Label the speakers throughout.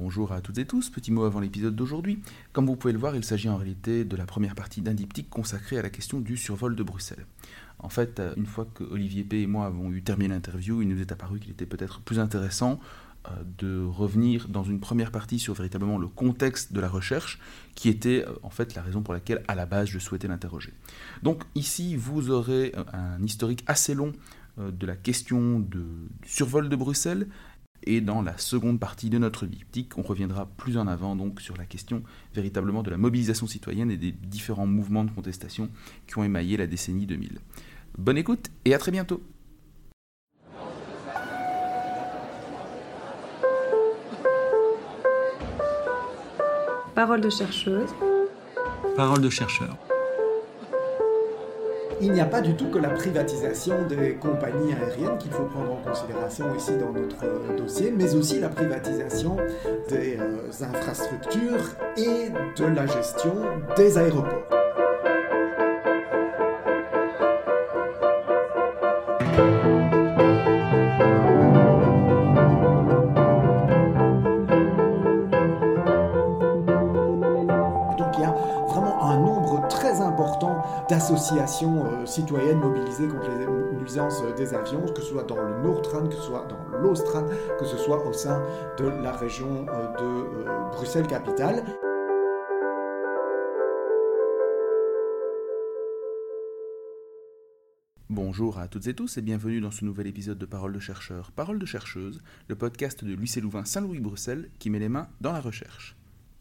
Speaker 1: Bonjour à toutes et tous, petit mot avant l'épisode d'aujourd'hui. Comme vous pouvez le voir, il s'agit en réalité de la première partie d'un diptyque consacré à la question du survol de Bruxelles. En fait, une fois que Olivier P et moi avons eu terminé l'interview, il nous est apparu qu'il était peut-être plus intéressant euh, de revenir dans une première partie sur véritablement le contexte de la recherche, qui était euh, en fait la raison pour laquelle à la base je souhaitais l'interroger. Donc ici, vous aurez euh, un historique assez long de la question du survol de Bruxelles, et dans la seconde partie de notre diptyque, on reviendra plus en avant donc sur la question véritablement de la mobilisation citoyenne et des différents mouvements de contestation qui ont émaillé la décennie 2000. Bonne écoute et à très bientôt.
Speaker 2: Parole de chercheuse.
Speaker 3: Parole de chercheur
Speaker 4: il n'y a pas du tout que la privatisation des compagnies aériennes qu'il faut prendre en considération ici dans notre euh, dossier, mais aussi la privatisation des euh, infrastructures et de la gestion des aéroports. D'associations euh, citoyennes mobilisées contre les nuisances des avions, que ce soit dans le Nordtran, que ce soit dans l'Austran, que ce soit au sein de la région euh, de euh, Bruxelles-Capitale.
Speaker 1: Bonjour à toutes et tous et bienvenue dans ce nouvel épisode de Parole de chercheur, Parole de chercheuse, le podcast de Lucé Louvain Saint-Louis-Bruxelles qui met les mains dans la recherche.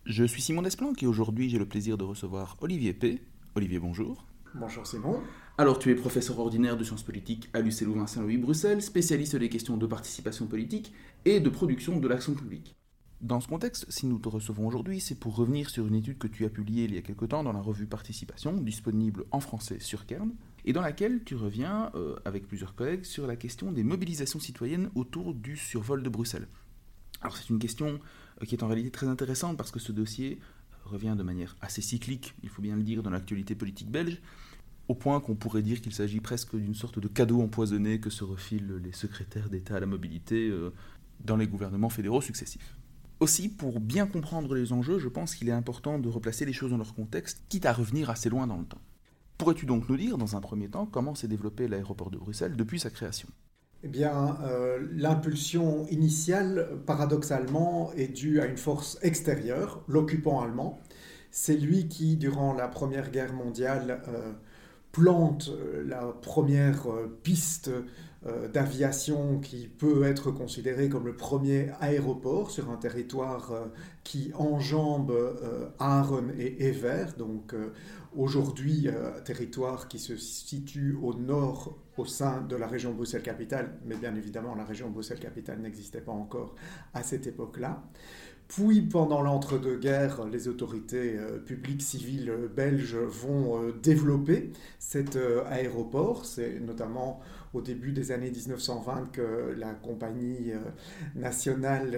Speaker 1: Je suis Simon Desplanques et aujourd'hui j'ai le plaisir de recevoir Olivier P. Olivier, bonjour.
Speaker 4: Bonjour Simon.
Speaker 1: Alors tu es professeur ordinaire de sciences politiques à l'UC Louvain Saint-Louis Bruxelles, spécialiste des questions de participation politique et de production de l'action publique. Dans ce contexte, si nous te recevons aujourd'hui, c'est pour revenir sur une étude que tu as publiée il y a quelque temps dans la revue Participation, disponible en français sur Kern, et dans laquelle tu reviens, euh, avec plusieurs collègues, sur la question des mobilisations citoyennes autour du survol de Bruxelles. Alors c'est une question euh, qui est en réalité très intéressante parce que ce dossier revient de manière assez cyclique, il faut bien le dire, dans l'actualité politique belge, au point qu'on pourrait dire qu'il s'agit presque d'une sorte de cadeau empoisonné que se refilent les secrétaires d'État à la mobilité euh, dans les gouvernements fédéraux successifs. Aussi, pour bien comprendre les enjeux, je pense qu'il est important de replacer les choses dans leur contexte, quitte à revenir assez loin dans le temps. Pourrais-tu donc nous dire, dans un premier temps, comment s'est développé l'aéroport de Bruxelles depuis sa création?
Speaker 4: Eh bien, euh, l'impulsion initiale, paradoxalement, est due à une force extérieure, l'occupant allemand. C'est lui qui, durant la Première Guerre mondiale, euh, plante euh, la première piste d'aviation qui peut être considérée comme le premier aéroport sur un territoire qui enjambe Aachen et Evert, donc aujourd'hui territoire qui se situe au nord au sein de la région Bruxelles-Capitale, mais bien évidemment la région Bruxelles-Capitale n'existait pas encore à cette époque-là. Puis pendant l'entre-deux-guerres, les autorités euh, publiques civiles belges vont euh, développer cet euh, aéroport. C'est notamment au début des années 1920 que la compagnie nationale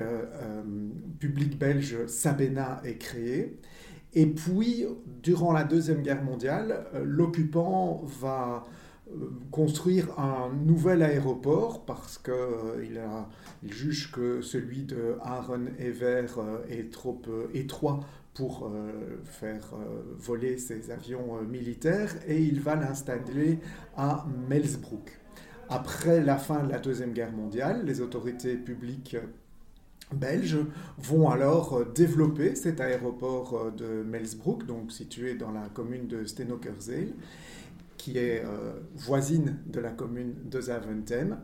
Speaker 4: publique belge Sabena est créée. Et puis, durant la Deuxième Guerre mondiale, l'occupant va construire un nouvel aéroport parce qu'il euh, il juge que celui de Aaron Ever euh, est trop euh, étroit pour faire voler ses avions militaires et il va l'installer à Melsbrook. Après la fin de la Deuxième Guerre mondiale, les autorités publiques belges vont alors développer cet aéroport de Melsbrook, donc situé dans la commune de Stenokerzeel, qui est euh, voisine de la commune de Zaventem.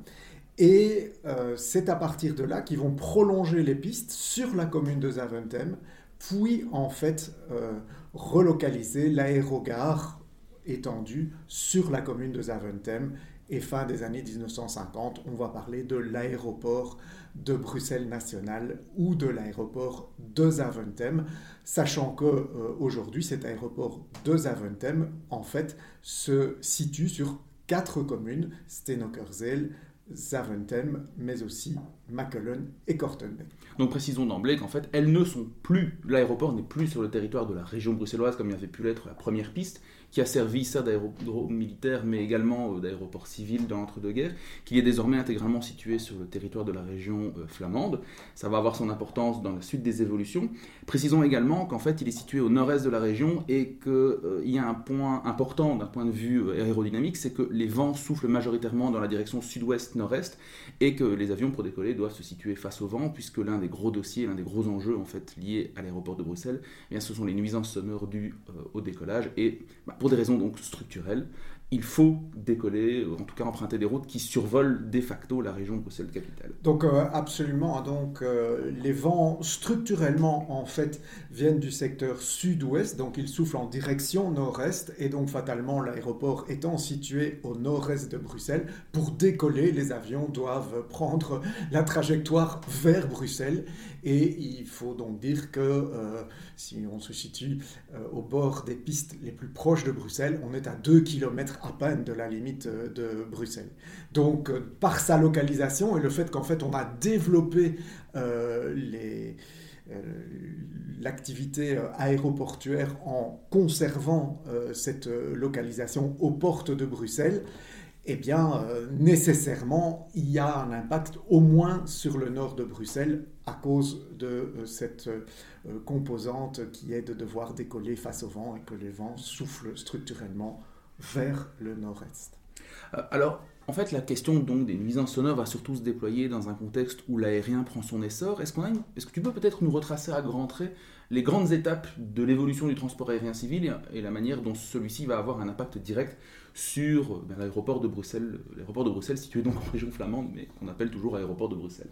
Speaker 4: Et euh, c'est à partir de là qu'ils vont prolonger les pistes sur la commune de Zaventem, puis en fait euh, relocaliser l'aérogare étendue sur la commune de Zaventem. Et fin des années 1950, on va parler de l'aéroport de Bruxelles National ou de l'aéroport de Zaventem, sachant que euh, aujourd'hui cet aéroport de Zaventem en fait se situe sur quatre communes Stenokerzeel, Zaventem, mais aussi Mackelen et Kortenbeek.
Speaker 1: Donc précisons d'emblée qu'en fait, elles ne sont plus, l'aéroport n'est plus sur le territoire de la région bruxelloise comme il avait pu l'être la première piste, qui a servi ça d'aéroport militaire, mais également euh, d'aéroport civil dans l'entre-deux-guerres, qui est désormais intégralement situé sur le territoire de la région euh, flamande. Ça va avoir son importance dans la suite des évolutions. Précisons également qu'en fait, il est situé au nord-est de la région et qu'il euh, y a un point important d'un point de vue aérodynamique, c'est que les vents soufflent majoritairement dans la direction sud-ouest-nord-est et que les avions pour décoller doivent se situer face au vent, puisque l'un des gros dossiers, l'un des gros enjeux en fait liés à l'aéroport de Bruxelles, eh bien, ce sont les nuisances sonores dues au décollage et bah, des raisons donc structurelles, il faut décoller, en tout cas emprunter des routes qui survolent de facto la région Bruxelles-Capitale.
Speaker 4: Donc euh, absolument, donc euh, les vents structurellement en fait viennent du secteur sud-ouest, donc ils soufflent en direction nord-est et donc fatalement l'aéroport étant situé au nord-est de Bruxelles, pour décoller les avions doivent prendre la trajectoire vers Bruxelles et il faut donc dire que euh, si on se situe au bord des pistes les plus proches de Bruxelles, on est à 2 km à peine de la limite euh, de Bruxelles. Donc, euh, par sa localisation et le fait qu'en fait on a développé euh, l'activité aéroportuaire en conservant cette localisation aux portes de Bruxelles, eh bien, nécessairement, il y a un impact au moins sur le nord de Bruxelles à cause de cette composante qui est de devoir décoller face au vent et que les vents soufflent structurellement vers le nord-est.
Speaker 1: Euh, alors, en fait, la question donc des nuisances sonores va surtout se déployer dans un contexte où l'aérien prend son essor. Est-ce, que tu peux peut-être nous retracer à grands traits les grandes étapes de l'évolution du transport aérien civil et la manière dont celui-ci va avoir un impact direct sur ben, l'aéroport de Bruxelles, l'aéroport de Bruxelles situé donc en région flamande, mais qu'on appelle toujours aéroport de Bruxelles?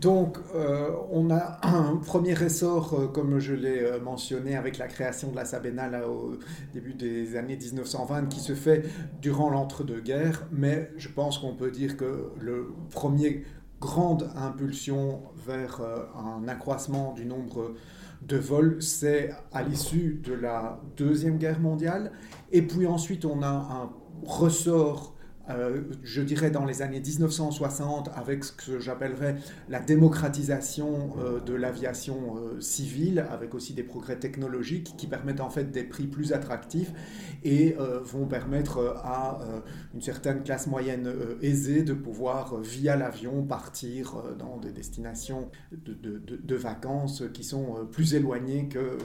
Speaker 4: Donc, euh, on a un premier essor, euh, comme je l'ai euh, mentionné, avec la création de la Sabena au début des années 1920, qui se fait durant l'entre-deux-guerres. Mais je pense qu'on peut dire que le premier grande impulsion vers un accroissement du nombre de vols, c'est à l'issue de la Deuxième Guerre mondiale. Et puis ensuite, on a un ressort euh, je dirais dans les années 1960, avec ce que j'appellerais la démocratisation euh, de l'aviation euh, civile, avec aussi des progrès technologiques qui permettent en fait des prix plus attractifs et vont permettre à une certaine classe moyenne aisée de pouvoir, via l'avion, partir dans des destinations de, de, vacances qui sont plus éloignées que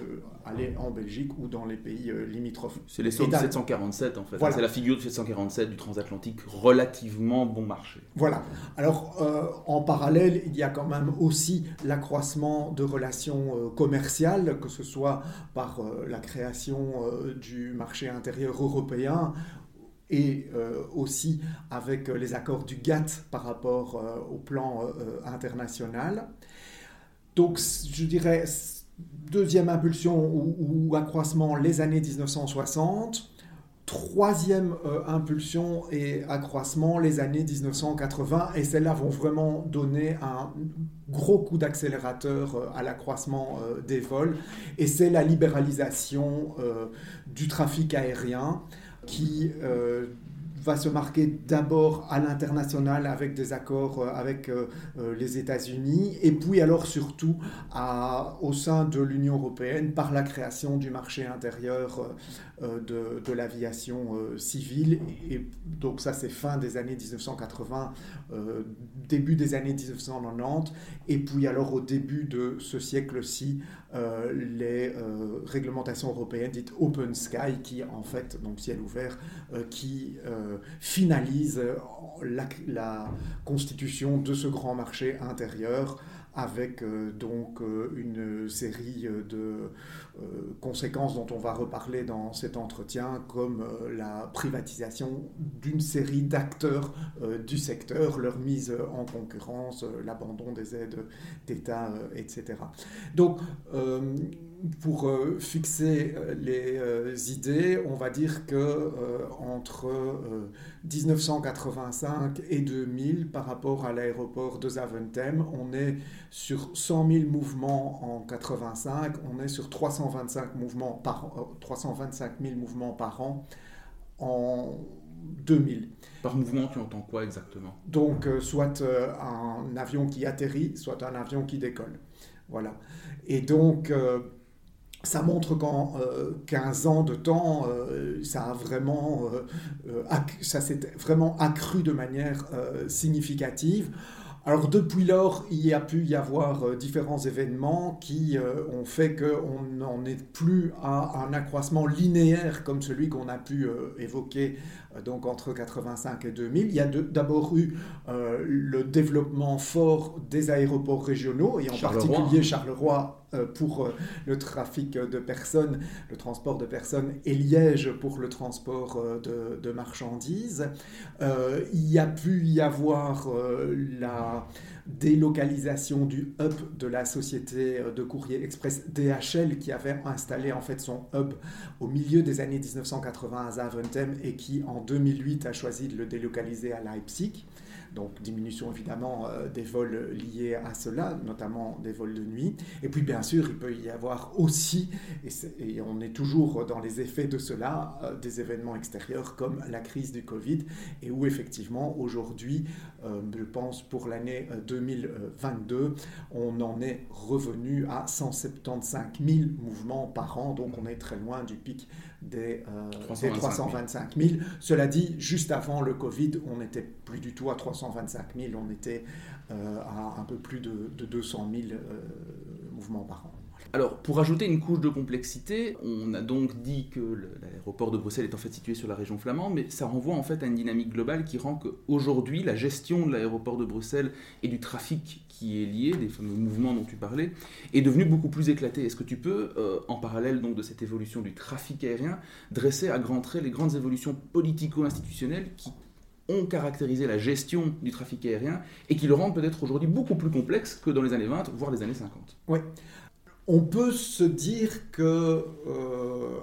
Speaker 4: aller en Belgique ou dans les pays limitrophes.
Speaker 1: C'est les de 747 en fait. C'est la figure de 747 du transatlantique relativement bon marché.
Speaker 4: Voilà. Alors, euh, en parallèle, il y a quand même aussi l'accroissement de relations euh, commerciales, que ce soit par euh, la création du marché intérieur européen et aussi avec les accords du GATT par rapport au plan international. Donc, je dirais, deuxième impulsion ou accroissement, les années 1960 troisième euh, impulsion et accroissement, les années 1980, et celles-là vont vraiment donner un gros coup d'accélérateur euh, à l'accroissement euh, des vols, et c'est la libéralisation du trafic aérien qui va se marquer d'abord à l'international avec des accords euh, avec euh, euh, les États-Unis et puis alors surtout au sein de l'Union européenne par la création du marché intérieur de l'aviation civile. Et donc ça c'est fin des années 1980, début des années 1990 et puis alors au début de ce siècle-ci les réglementations européennes dites Open Sky qui en fait, donc ciel ouvert, qui finalise la, constitution de ce grand marché intérieur avec euh, donc euh, une série de euh, conséquences dont on va reparler dans cet entretien, comme la privatisation d'une série d'acteurs du secteur, leur mise en concurrence, l'abandon des aides d'État, etc. Donc, pour fixer les idées, on va dire que entre 1985 et 2000, par rapport à l'aéroport de Zaventem, on est sur 100 000 mouvements en 85, on est sur 325, mouvements par, 325 000 mouvements par an en 2000.
Speaker 1: Par mouvement, tu entends quoi exactement?
Speaker 4: Donc, soit un avion qui atterrit, soit un avion qui décolle. Voilà. Et donc, ça montre qu'en 15 euh, ans de temps, euh, ça a vraiment, euh, ça s'est vraiment accru de manière significative. Alors depuis lors, il y a pu y avoir différents événements qui ont fait qu'on n'en est plus à un accroissement linéaire comme celui qu'on a pu évoquer donc entre 85 et 2000. Il y a d'abord eu le développement fort des aéroports régionaux et en particulier Charleroi euh, pour euh, le trafic de personnes, le transport de personnes, et Liège pour le transport euh, de, marchandises. il y a pu y avoir la délocalisation du hub de la société de courrier express DHL qui avait installé en fait son hub au milieu des années 1980 à Zaventem et qui en 2008 a choisi de le délocaliser à Leipzig donc diminution évidemment euh, des vols liés à cela, notamment des vols de nuit. Et puis bien sûr, il peut y avoir aussi, et, on est toujours dans les effets de cela, euh, des événements extérieurs comme la crise du Covid, et où effectivement aujourd'hui, euh, je pense pour l'année 2022, on en est revenu à 175 000 mouvements par an, donc on est très loin du pic des, 325 000. Cela dit, juste avant le Covid, on n'était plus du tout à 325 000, on était euh, à un peu plus de, 200 000 euh, mouvements par an.
Speaker 1: Alors, pour ajouter une couche de complexité, on a donc dit que l'aéroport de Bruxelles est en fait situé sur la région flamande, mais ça renvoie en fait à une dynamique globale qui rend qu'aujourd'hui, la gestion de l'aéroport de Bruxelles et du trafic qui est lié, des fameux mouvements dont tu parlais, est devenue beaucoup plus éclatée. Est-ce que tu peux, euh, en parallèle donc de cette évolution du trafic aérien, dresser à grands traits les grandes évolutions politico-institutionnelles qui ont caractérisé la gestion du trafic aérien et qui le rendent peut-être aujourd'hui beaucoup plus complexe que dans les années 20, voire les années 50
Speaker 4: Oui. On peut se dire que euh,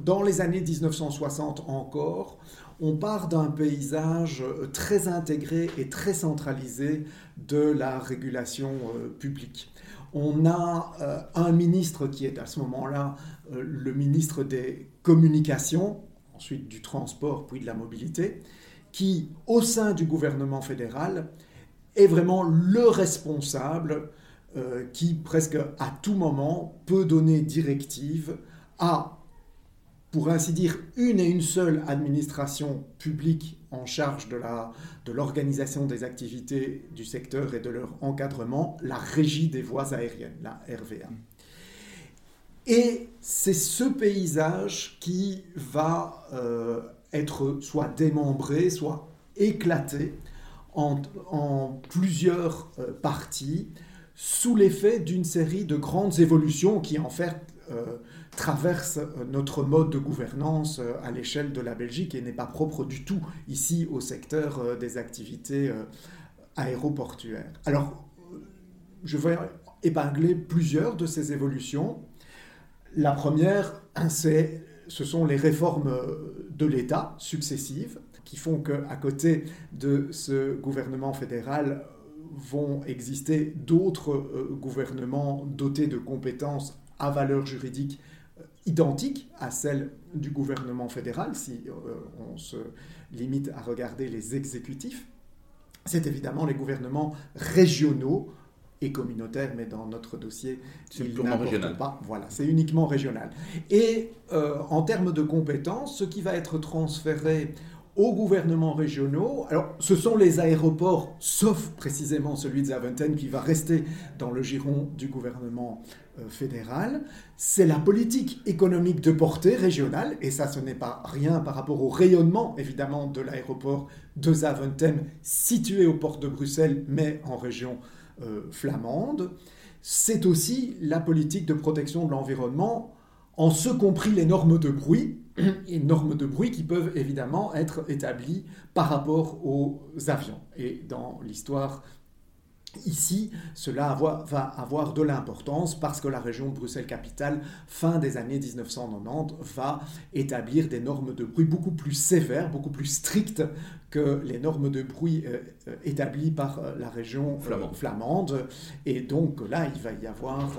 Speaker 4: dans les années 1960 encore, on part d'un paysage très intégré et très centralisé de la régulation euh, publique. On a euh, un ministre qui est à ce moment-là le ministre des communications, ensuite du transport, puis de la mobilité, qui, au sein du gouvernement fédéral, est vraiment le responsable euh, qui, presque à tout moment, peut donner directive à, pour ainsi dire, une et une seule administration publique en charge de l'organisation de des activités du secteur et de leur encadrement, la régie des voies aériennes, la RVA. Et c'est ce paysage qui va euh, être soit démembré, soit éclaté en, plusieurs euh, parties sous l'effet d'une série de grandes évolutions qui en fait euh, traversent euh, notre mode de gouvernance à l'échelle de la Belgique et n'est pas propre du tout ici au secteur des activités aéroportuaires. Alors, je vais épingler plusieurs de ces évolutions. La première, c'est ce sont les réformes de l'État successives qui font qu'à côté de ce gouvernement fédéral vont exister d'autres euh, gouvernements dotés de compétences à valeur juridique euh, identiques à celles du gouvernement fédéral, si euh, on se limite à regarder les exécutifs. C'est évidemment les gouvernements régionaux et communautaire, mais dans notre dossier,
Speaker 1: c'est purement régional.
Speaker 4: Pas. Voilà, c'est uniquement régional. Et euh, en termes de compétences, ce qui va être transféré aux gouvernements régionaux. Alors, ce sont les aéroports, sauf précisément celui de Zaventem, qui va rester dans le giron du gouvernement euh, fédéral. C'est la politique économique de portée régionale, et ça, ce n'est pas rien par rapport au rayonnement, évidemment, de l'aéroport de Zaventem, situé au port de Bruxelles, mais en région euh, flamande, c'est aussi la politique de protection de l'environnement, en ce compris les normes de bruit, et normes de bruit qui peuvent évidemment être établies par rapport aux avions. Et dans l'histoire Ici, cela va avoir de l'importance parce que la région Bruxelles-Capitale, fin des années 1990, va établir des normes de bruit beaucoup plus sévères, beaucoup plus strictes que les normes de bruit établies par la région flamande. Et donc là, il va y avoir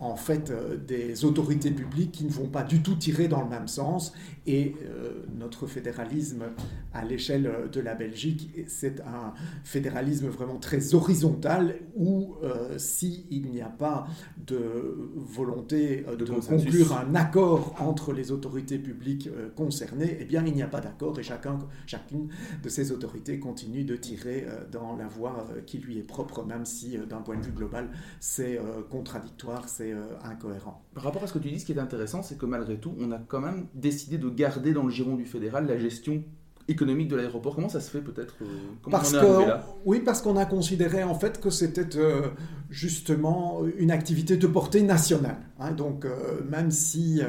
Speaker 4: en fait euh, des autorités publiques qui ne vont pas du tout tirer dans le même sens. Et euh, notre fédéralisme à l'échelle de la Belgique, c'est un fédéralisme vraiment très horizontal où euh, s'il n'y a pas de volonté de, conclure un accord entre les autorités publiques concernées, eh bien il n'y a pas d'accord et chacun, chacune de ces autorités continue de tirer dans la voie qui lui est propre, même si d'un point de vue global c'est contradictoire, c'est euh, incohérent.
Speaker 1: Par rapport à ce que tu dis, ce qui est intéressant, c'est que malgré tout, on a quand même décidé de garder dans le giron du fédéral la gestion économique de l'aéroport. Comment ça se fait peut-être euh,
Speaker 4: parce que, Oui, parce qu'on a considéré en fait que c'était euh, justement une activité de portée nationale. Hein. donc même si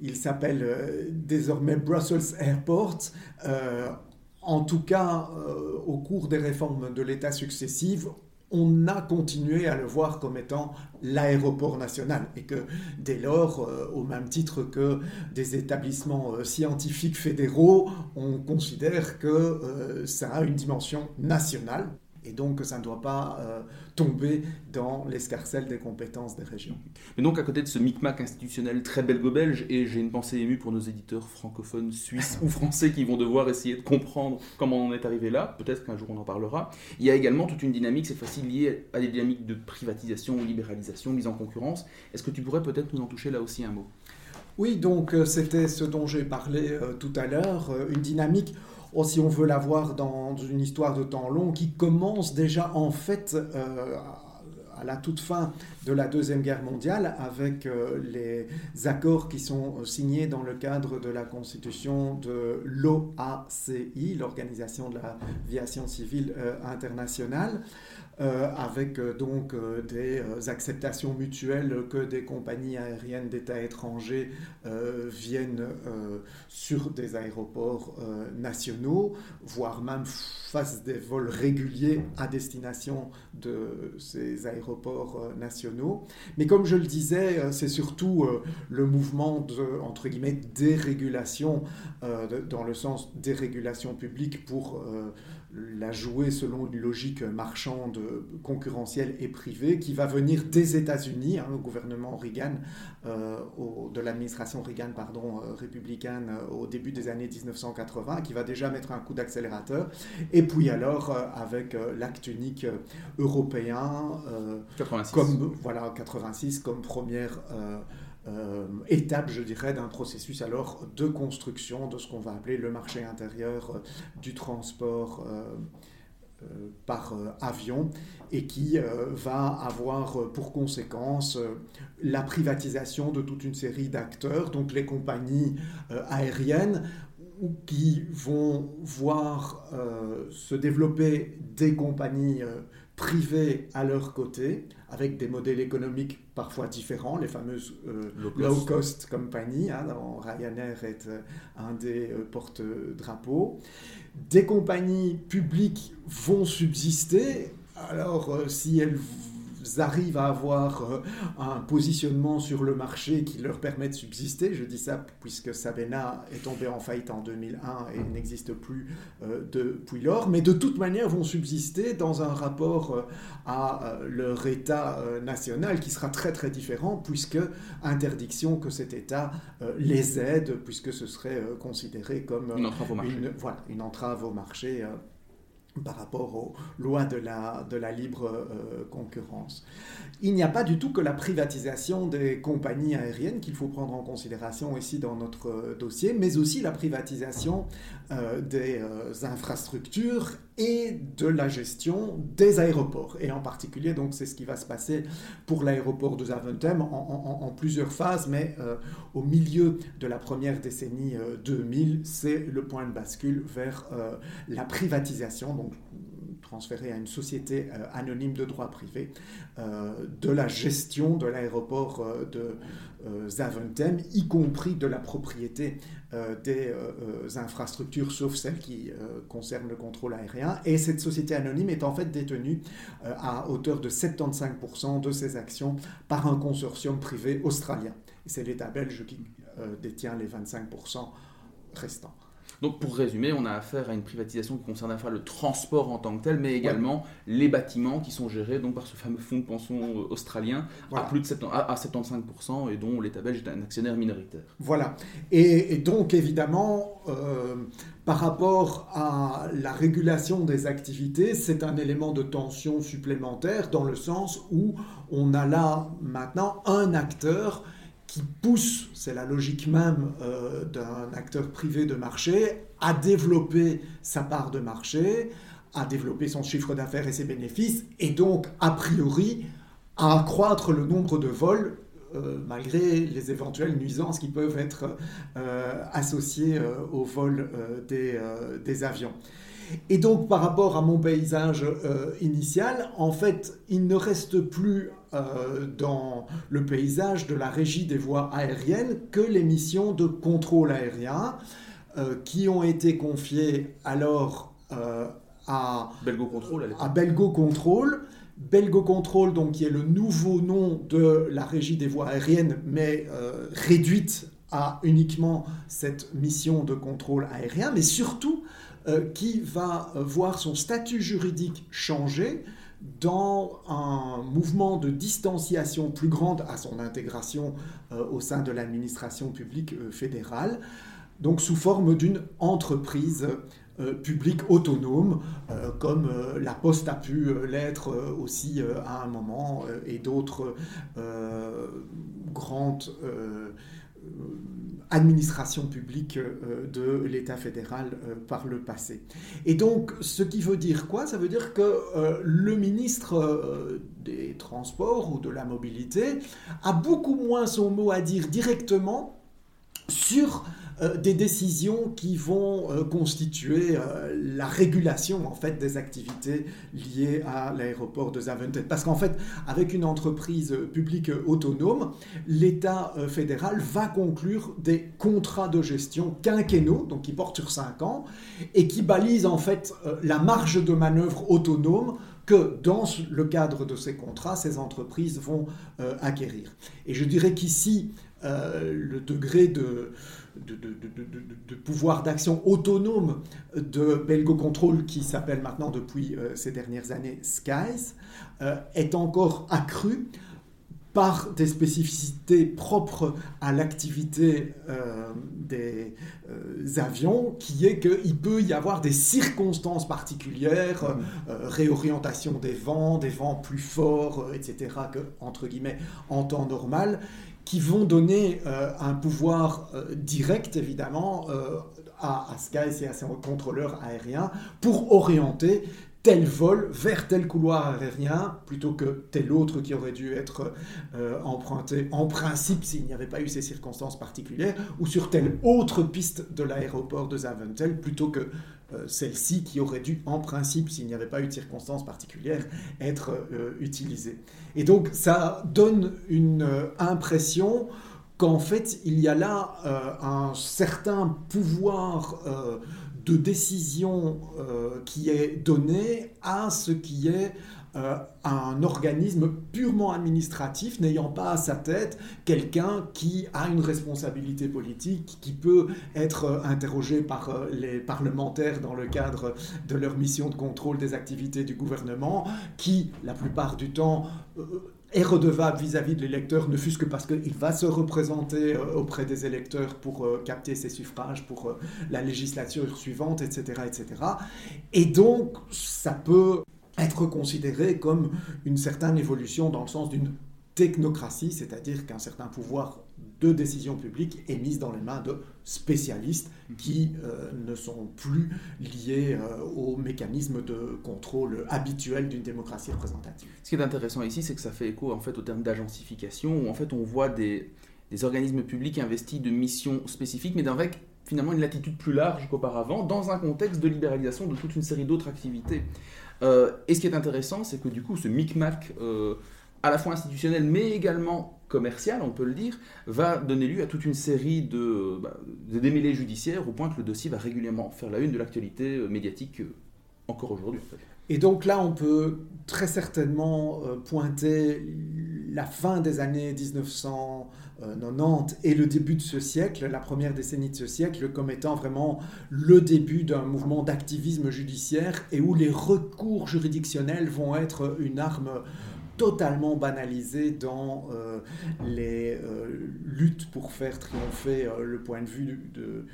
Speaker 4: il s'appelle désormais Brussels Airport, en tout cas au cours des réformes de l'État successives, on a continué à le voir comme étant l'aéroport national et que dès lors, euh, au même titre que des établissements euh, scientifiques fédéraux, on considère que euh, ça a une dimension nationale et donc ça ne doit pas euh, tomber dans l'escarcelle des compétences des régions.
Speaker 1: Mais donc à côté de ce micmac institutionnel très belgo-belge, et j'ai une pensée émue pour nos éditeurs francophones, suisses ou français qui vont devoir essayer de comprendre comment on en est arrivé là, peut-être qu'un jour on en parlera, il y a également toute une dynamique, cette fois-ci liée à des dynamiques de privatisation, libéralisation, mise en concurrence. Est-ce que tu pourrais peut-être nous en toucher là aussi un mot?
Speaker 4: Oui, donc euh, c'était ce dont j'ai parlé euh, tout à l'heure, une dynamique ou si on veut la voir dans une histoire de temps long, qui commence déjà en fait euh, à la toute fin de la Deuxième Guerre mondiale avec euh, les accords qui sont signés dans le cadre de la constitution de l'OACI, l'Organisation de l'aviation civile euh, internationale. Euh, avec euh, donc euh, des acceptations mutuelles que des compagnies aériennes d'États étrangers viennent sur des aéroports nationaux, voire même fassent des vols réguliers à destination de ces aéroports nationaux. Mais comme je le disais, c'est surtout le mouvement de, entre guillemets, dérégulation, dans le sens dérégulation publique pour la jouer selon une logique marchande, concurrentielle et privée, qui va venir des États-Unis, hein, au gouvernement Reagan, euh, de l'administration Reagan pardon, euh, républicaine euh, au début des années 1980, qui va déjà mettre un coup d'accélérateur, et puis alors avec l'acte unique européen,
Speaker 1: 86.
Speaker 4: comme voilà 86 comme première euh, étape, je dirais, d'un processus alors de construction de ce qu'on va appeler le marché intérieur euh, du transport euh, par avion et qui va avoir pour conséquence la privatisation de toute une série d'acteurs, donc les compagnies aériennes qui vont voir se développer des compagnies privées à leur côté, avec des modèles économiques parfois différents, les fameuses euh, low-cost companies, hein, Ryanair est euh, un des euh, porte-drapeaux. Des compagnies publiques vont subsister, alors si elles arrivent à avoir euh, un positionnement sur le marché qui leur permet de subsister. Je dis ça puisque Sabena est tombé en faillite en 2001 et n'existe plus euh, depuis lors, mais de toute manière vont subsister dans un rapport euh, à leur État national qui sera très très différent puisque interdiction que cet État les aide puisque ce serait considéré comme
Speaker 1: une entrave au marché.
Speaker 4: voilà, une entrave au marché par rapport aux lois de la, de la libre euh, concurrence. Il n'y a pas du tout que la privatisation des compagnies aériennes qu'il faut prendre en considération ici dans notre euh, dossier, mais aussi la privatisation euh, des infrastructures et de la gestion des aéroports. Et en particulier, donc, c'est ce qui va se passer pour l'aéroport de Zaventem en, plusieurs phases, mais au milieu de la première décennie 2000, c'est le point de bascule vers la privatisation donc transféré à une société euh, anonyme de droit privé, euh, de la gestion de l'aéroport euh, de Zaventem, y compris de la propriété des infrastructures, sauf celles qui concernent le contrôle aérien. Et cette société anonyme est en fait détenue à hauteur de 75% de ses actions par un consortium privé australien. C'est l'État belge qui détient les 25% restants.
Speaker 1: Donc pour résumer, on a affaire à une privatisation qui concerne à la fois le transport en tant que tel, mais également les bâtiments qui sont gérés donc par ce fameux fonds de pension euh, australien à plus de 70, à, 75% et dont l'État belge est un actionnaire minoritaire.
Speaker 4: Voilà. Et, donc évidemment, euh, par rapport à la régulation des activités, c'est un élément de tension supplémentaire dans le sens où on a là maintenant un acteur qui pousse, c'est la logique même euh, d'un acteur privé de marché, à développer sa part de marché, à développer son chiffre d'affaires et ses bénéfices, et donc, a priori, à accroître le nombre de vols, euh, malgré les éventuelles nuisances qui peuvent être euh, associées au vol des, avions. Et donc, par rapport à mon paysage initial, en fait, il ne reste plus euh, dans le paysage de la régie des voies aériennes que les missions de contrôle aérien euh, qui ont été confiées alors euh, à
Speaker 1: Belgo Control.
Speaker 4: À Belgo Control. Belgo Control, donc, qui est le nouveau nom de la régie des voies aériennes, mais réduite à uniquement cette mission de contrôle aérien, mais surtout qui va voir son statut juridique changer dans un mouvement de distanciation plus grande à son intégration euh, au sein de l'administration publique euh, fédérale, donc sous forme d'une entreprise euh, publique autonome, comme la Poste a pu l'être aussi à un moment, et d'autres grandes administration publique euh, de l'État fédéral euh, par le passé. Et donc, ce qui veut dire quoi? Ça veut dire que euh, le ministre des Transports ou de la Mobilité a beaucoup moins son mot à dire directement sur euh, des décisions qui vont euh, constituer euh, la régulation en fait des activités liées à l'aéroport de Zaventem. Parce qu'en fait, avec une entreprise publique autonome, l'État fédéral va conclure des contrats de gestion quinquennaux, donc qui portent sur 5 ans, et qui balisent en fait la marge de manœuvre autonome que dans le cadre de ces contrats, ces entreprises vont acquérir. Et je dirais qu'ici, le degré de, de, pouvoir d'action autonome de Belgo Control, qui s'appelle maintenant depuis euh, ces dernières années Skies, euh, est encore accru par des spécificités propres à l'activité euh, des avions, qui est qu'il peut y avoir des circonstances particulières, mmh. réorientation des vents, des vents plus forts, etc., que, entre guillemets, en temps normal, qui vont donner euh, un pouvoir euh, direct, évidemment, euh, à, à Sky et à ses contrôleurs aériens pour orienter tel vol vers tel couloir aérien plutôt que tel autre qui aurait dû être emprunté en principe s'il n'y avait pas eu ces circonstances particulières ou sur telle autre piste de l'aéroport de Zaventem plutôt que celle-ci qui aurait dû, en principe, s'il n'y avait pas eu de circonstances particulières, être euh, utilisée. Et donc ça donne une euh, impression qu'en fait, il y a là un certain pouvoir de décision qui est donné à ce qui est euh, un organisme purement administratif n'ayant pas à sa tête quelqu'un qui a une responsabilité politique, qui peut être euh, interrogé par euh, les parlementaires dans le cadre de leur mission de contrôle des activités du gouvernement, qui, la plupart du temps, est redevable vis-à-vis de l'électeur, ne fût-ce que parce qu'il va se représenter auprès des électeurs pour capter ses suffrages pour la législature suivante, etc., etc. Et donc, ça peut être considéré comme une certaine évolution dans le sens d'une technocratie, c'est-à-dire qu'un certain pouvoir de décision publique est mis dans les mains de spécialistes qui euh, ne sont plus liés euh, aux mécanismes de contrôle habituels d'une démocratie représentative.
Speaker 1: Ce qui est intéressant ici, c'est que ça fait écho en fait au terme d'agencification, où en fait on voit des, organismes publics investis de missions spécifiques, mais avec finalement une latitude plus large qu'auparavant, dans un contexte de libéralisation de toute une série d'autres activités. Euh, et ce qui est intéressant, c'est que du coup, ce micmac, euh, à la fois institutionnel, mais également commercial, on peut le dire, va donner lieu à toute une série de, bah, démêlés judiciaires, au point que le dossier va régulièrement faire la une de l'actualité euh, médiatique encore aujourd'hui.
Speaker 4: Et donc là, on peut très certainement pointer la fin des années 1990 et le début de ce siècle, la première décennie de ce siècle, comme étant vraiment le début d'un mouvement d'activisme judiciaire et où les recours juridictionnels vont être une arme totalement banalisée dans euh, les euh, luttes pour faire triompher euh, le point de vue de,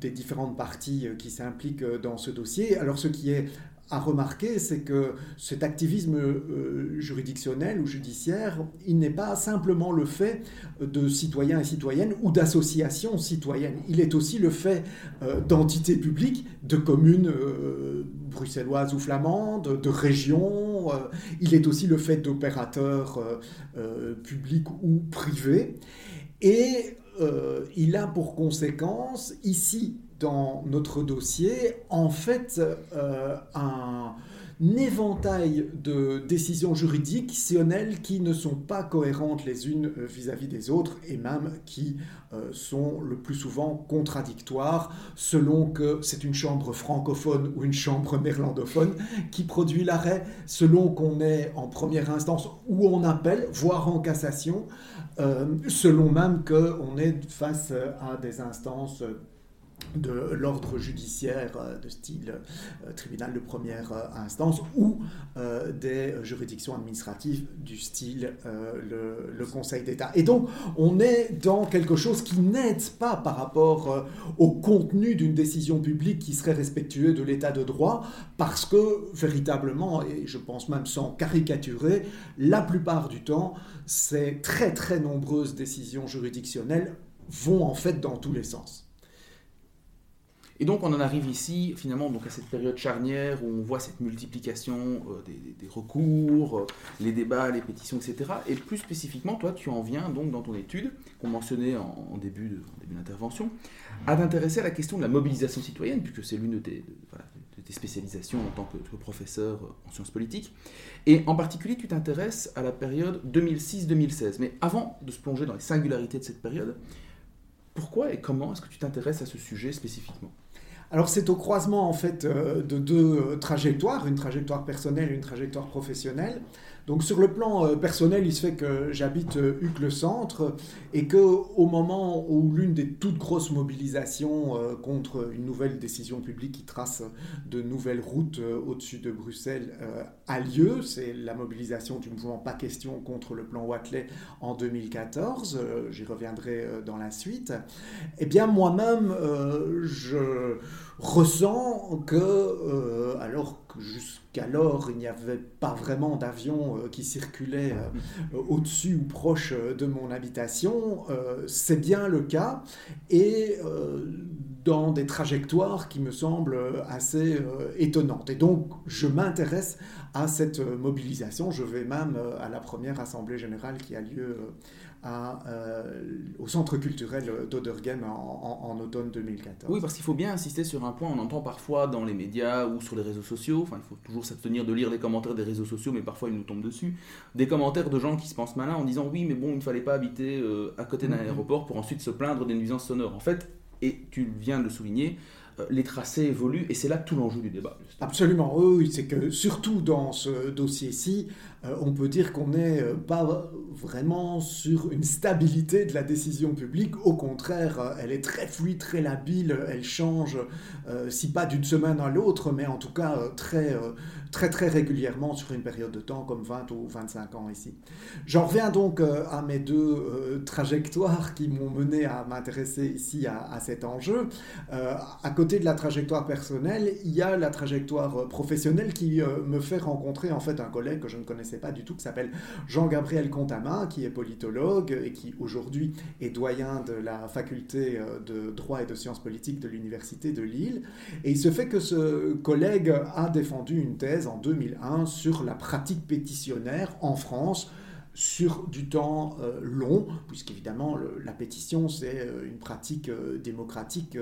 Speaker 4: des différentes parties qui s'impliquent dans ce dossier. Alors ce qui est à remarquer, c'est que cet activisme euh, juridictionnel ou judiciaire, il n'est pas simplement le fait de citoyens et citoyennes ou d'associations citoyennes. Il est aussi le fait euh, d'entités publiques, de communes euh, bruxelloises ou flamandes, de régions. il est aussi le fait d'opérateurs publics ou privés. Et il a pour conséquence ici dans notre dossier, en fait, euh, un éventail de décisions juridictionnelles qui ne sont pas cohérentes les unes euh, vis-à-vis des autres et même qui euh, sont le plus souvent contradictoires selon que c'est une chambre francophone ou une chambre néerlandophone qui produit l'arrêt, selon qu'on est en première instance ou en appel, voire en cassation, selon même qu'on est face à des instances de l'ordre judiciaire euh, de style euh, tribunal de première euh, instance ou des juridictions administratives du style le, Conseil d'État. Et donc on est dans quelque chose qui n'aide pas par rapport au contenu d'une décision publique qui serait respectueux de l'état de droit parce que véritablement, et je pense même sans caricaturer, la plupart du temps, ces très très nombreuses décisions juridictionnelles vont en fait dans tous les sens.
Speaker 1: Et donc on en arrive ici finalement donc à cette période charnière où on voit cette multiplication euh, des, recours, euh, les débats, les pétitions, etc. Et plus spécifiquement, toi tu en viens donc dans ton étude, qu'on mentionnait en, début d'intervention, à t'intéresser à la question de la mobilisation citoyenne, puisque c'est l'une de tes, spécialisations en tant que, que, professeur en sciences politiques. Et en particulier tu t'intéresses à la période 2006-2016. Mais avant de se plonger dans les singularités de cette période, pourquoi et comment est-ce que tu t'intéresses à ce sujet spécifiquement?
Speaker 4: Alors c'est au croisement en fait euh, de deux euh, trajectoires, une trajectoire personnelle et une trajectoire professionnelle. Donc sur le plan euh, personnel, il se fait que j'habite euh, le centre et que au moment où l'une des toutes grosses mobilisations euh, contre une nouvelle décision publique qui trace de nouvelles routes au-dessus de Bruxelles a lieu, c'est la mobilisation du mouvement Pas question contre le plan Watley en 2014, j'y reviendrai dans la suite, eh bien moi-même je ressens que alors jusqu'alors il n'y avait pas vraiment d'avions euh, qui circulaient euh, au-dessus ou proche euh, de mon habitation, c'est bien le cas, et dans des trajectoires qui me semblent assez étonnantes. Et donc, je m'intéresse à cette mobilisation. Je vais même à la première assemblée générale qui a lieu euh, au centre culturel d'Odergem en, automne 2014.
Speaker 1: Oui, parce qu'il faut bien insister sur un point, on entend parfois dans les médias ou sur les réseaux sociaux, enfin il faut toujours s'abstenir de lire les commentaires des réseaux sociaux, mais parfois ils nous tombent dessus, des commentaires de gens qui se pensent malins en disant oui mais bon il ne fallait pas habiter euh, à côté d'un mm-hmm. aéroport pour ensuite se plaindre des nuisances sonores. En fait, et tu viens de le souligner, les tracés évoluent et c'est là tout l'enjeu du débat.
Speaker 4: Absolument, oui, c'est que surtout dans ce dossier-ci, euh, on peut dire qu'on n'est euh, pas vraiment sur une stabilité de la décision publique. Au contraire, elle est très fluide, très labile, elle change, si pas d'une semaine à l'autre, mais en tout cas très, très très régulièrement sur une période de temps comme 20 ou 25 ans ici. J'en reviens donc à mes deux trajectoires qui m'ont mené à m'intéresser ici à, à, cet enjeu. à côté de la trajectoire personnelle, il y a la trajectoire euh, professionnelle qui euh, me fait rencontrer en fait un collègue que je ne connaissais pas du tout, qui s'appelle Jean-Gabriel Contamin, qui est politologue et qui aujourd'hui est doyen de la faculté euh, de droit et de sciences politiques de l'université de Lille. Et il se fait que ce collègue a défendu une thèse en 2001 sur la pratique pétitionnaire en France sur du temps euh, long, puisqu'évidemment la pétition c'est euh, une pratique euh, démocratique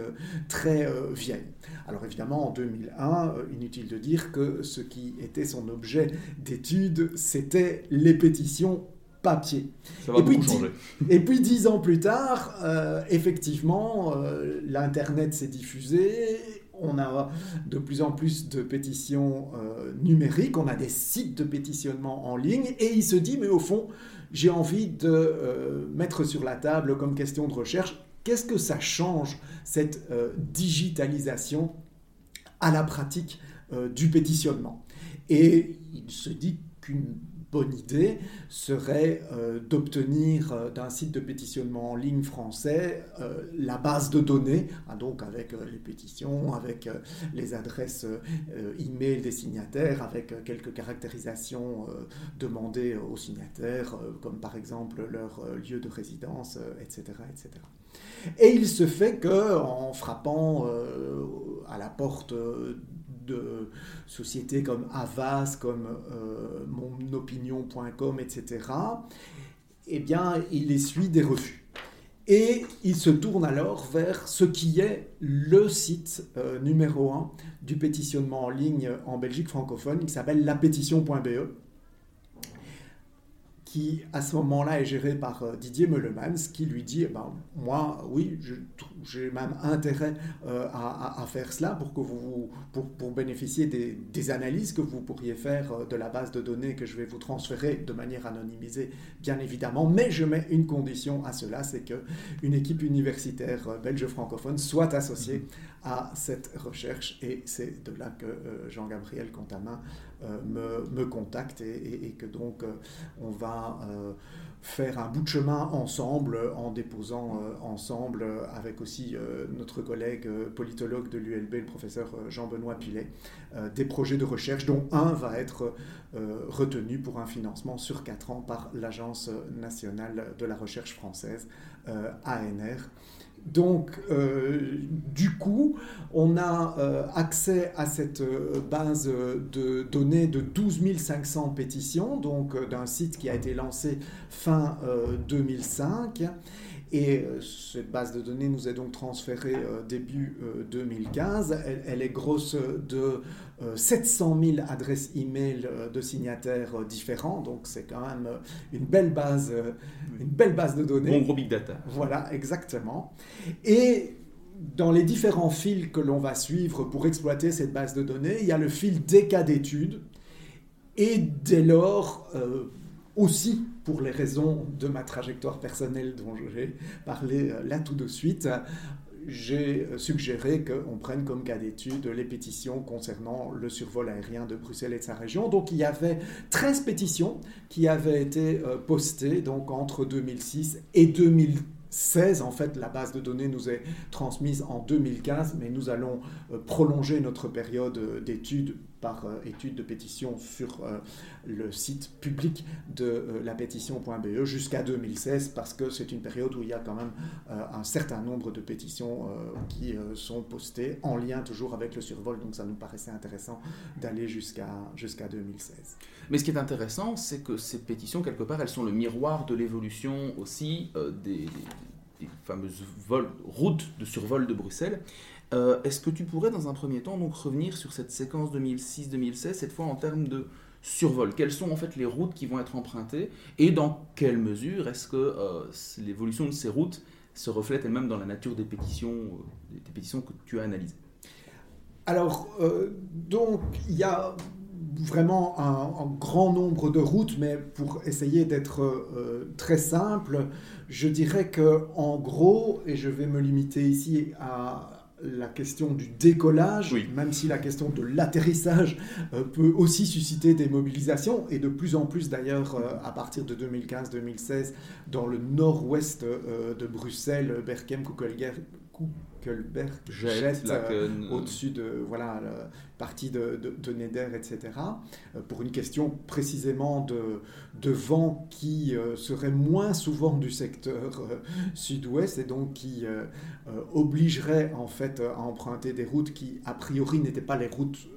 Speaker 4: très vieille. Alors évidemment en 2001, inutile de dire que ce qui était son objet d'étude, c'était les pétitions papier.
Speaker 1: Ça va et, puis, changer.
Speaker 4: et puis dix ans plus tard, effectivement, l'Internet s'est diffusé, on a de plus en plus de pétitions numériques, on a des sites de pétitionnement en ligne, et il se dit, mais au fond, j'ai envie de mettre sur la table comme question de recherche, qu'est-ce que ça change, cette digitalisation à la pratique du pétitionnement? Et il se dit qu'une bonne idée serait euh, d'obtenir euh, d'un site de pétitionnement en ligne français euh, la base de données, hein, donc avec les pétitions, avec les adresses e-mail des signataires, avec quelques caractérisations demandées aux signataires, comme par exemple leur lieu de résidence, etc., etc. Et il se fait que en frappant à la porte de sociétés comme Avas, comme euh, monopinion.com, etc., eh bien, il essuie des refus. Et il se tourne alors vers ce qui est le site euh, numéro un du pétitionnement en ligne en Belgique francophone, qui s'appelle lapétition.be qui à ce moment-là est géré par euh, Didier Meulemans, qui lui dit, eh ben, moi, oui, j'ai même intérêt euh, à, faire cela pour, que vous, pour, bénéficier des, des, analyses que vous pourriez faire euh, de la base de données que je vais vous transférer de manière anonymisée, bien évidemment, mais je mets une condition à cela, c'est qu'une équipe universitaire belge francophone soit associée à cette recherche, et c'est de là que Jean-Gabriel Contamin me, me, contacte et, que donc on va euh, faire un bout de chemin ensemble en déposant euh, ensemble avec aussi euh, notre collègue politologue de l'ULB, le professeur Jean-Benoît Pilet, des projets de recherche dont un va être retenu pour un financement sur quatre ans par l'Agence nationale de la recherche française, ANR. Donc, euh, du coup, on a euh, accès à cette euh, base de données de 12 500 pétitions, donc d'un site qui a été lancé fin 2005. Et euh, cette base de données nous est donc transférée euh, début 2015. Euh, elle, est grosse de 700 000 adresses e-mail de signataires différents, donc c'est quand même une belle base, une belle base de données.
Speaker 1: Bon gros big data.
Speaker 4: Voilà, exactement. Et dans les différents fils que l'on va suivre pour exploiter cette base de données, il y a le fil des cas d'études. Et dès lors, aussi pour les raisons de ma trajectoire personnelle dont j'ai parlé euh, là tout de suite, j'ai suggéré qu'on prenne comme cas d'étude les pétitions concernant le survol aérien de Bruxelles et de sa région. Donc il y avait 13 pétitions qui avaient été euh, postées donc, entre 2006 et 2016. En fait, la base de données nous est transmise en 2015, mais nous allons euh, prolonger notre période d'étude par euh, étude de pétition sur euh, le site public de euh, la pétition.be jusqu'à 2016 parce que c'est une période où il y a quand même un certain nombre de pétitions qui sont postées en lien toujours avec le survol. Donc ça nous paraissait intéressant d'aller jusqu'à jusqu'à 2016.
Speaker 1: Mais ce qui est intéressant, c'est que ces pétitions, quelque part, elles sont le miroir de l'évolution aussi des, fameuses routes de survol de Bruxelles. Euh, est-ce que tu pourrais, dans un premier temps, donc revenir sur cette séquence 2006-2016, cette fois en termes de survol? Quelles sont en fait les routes qui vont être empruntées? Et dans quelle mesure est-ce que euh, l'évolution de ces routes se reflète elle-même dans la nature des pétitions, euh, des pétitions que tu as analysées?
Speaker 4: Alors, donc, il y a vraiment un, un, grand nombre de routes, mais pour essayer d'être très simple, je dirais que en gros, et je vais me limiter ici à la question du décollage, même si la question de l'atterrissage euh, peut aussi susciter des mobilisations, et de plus en plus d'ailleurs euh, à partir de 2015-2016 dans le nord-ouest euh, de Bruxelles, Berkem, Kuckelberg, Kuckelberg jette au-dessus de voilà, la partie de, de, Neder, etc., pour une question précisément de, de vent qui serait moins souvent du secteur sud-ouest et donc qui obligerait en fait à emprunter des routes qui a priori n'étaient pas les routes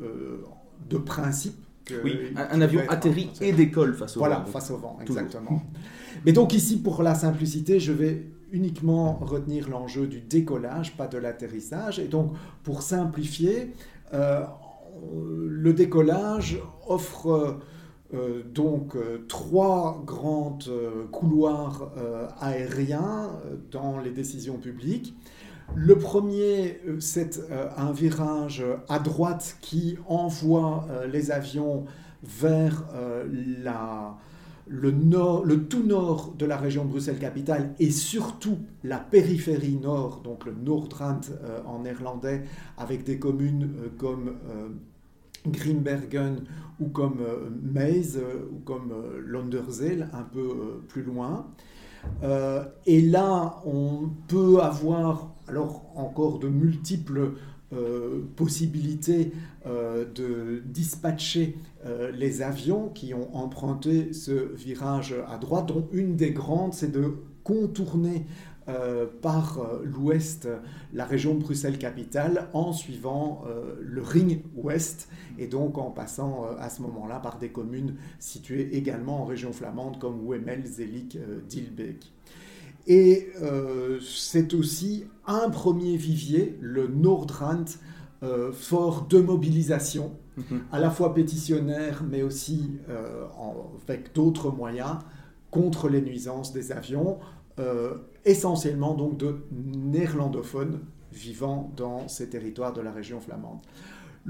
Speaker 4: de principe
Speaker 1: oui, un, avion atterrit et décolle face au
Speaker 4: vent.
Speaker 1: Voilà,
Speaker 4: face au vent, exactement. Mais donc ici, pour la simplicité, je vais uniquement retenir l'enjeu du décollage, pas de l'atterrissage. Et donc, pour simplifier, euh, le décollage offre euh, donc euh, trois grands couloirs aériens dans les décisions publiques. Le premier, c'est un virage à droite qui envoie les avions vers la, le, tout nord de la région Bruxelles-Capitale et surtout la périphérie nord, donc le Noordrand euh, en néerlandais, avec des communes euh, comme euh, Grimbergen ou comme Meise ou comme Londerzeel, un peu plus loin. et là, on peut avoir alors encore de multiples euh, possibilité euh, de dispatcher euh, les avions qui ont emprunté ce virage à droite, dont une des grandes, c'est de contourner par l'ouest la région de Bruxelles-Capitale en suivant le ring ouest et donc en passant à ce moment-là par des communes situées également en région flamande comme Wemmel, Zelik, Dilbeek. Et euh, c'est aussi un premier vivier, le Nordrand, euh, fort de mobilisation, mhm. à la fois pétitionnaire, mais aussi euh, avec d'autres moyens, contre les nuisances des avions, essentiellement donc de néerlandophones vivant dans ces territoires de la région flamande.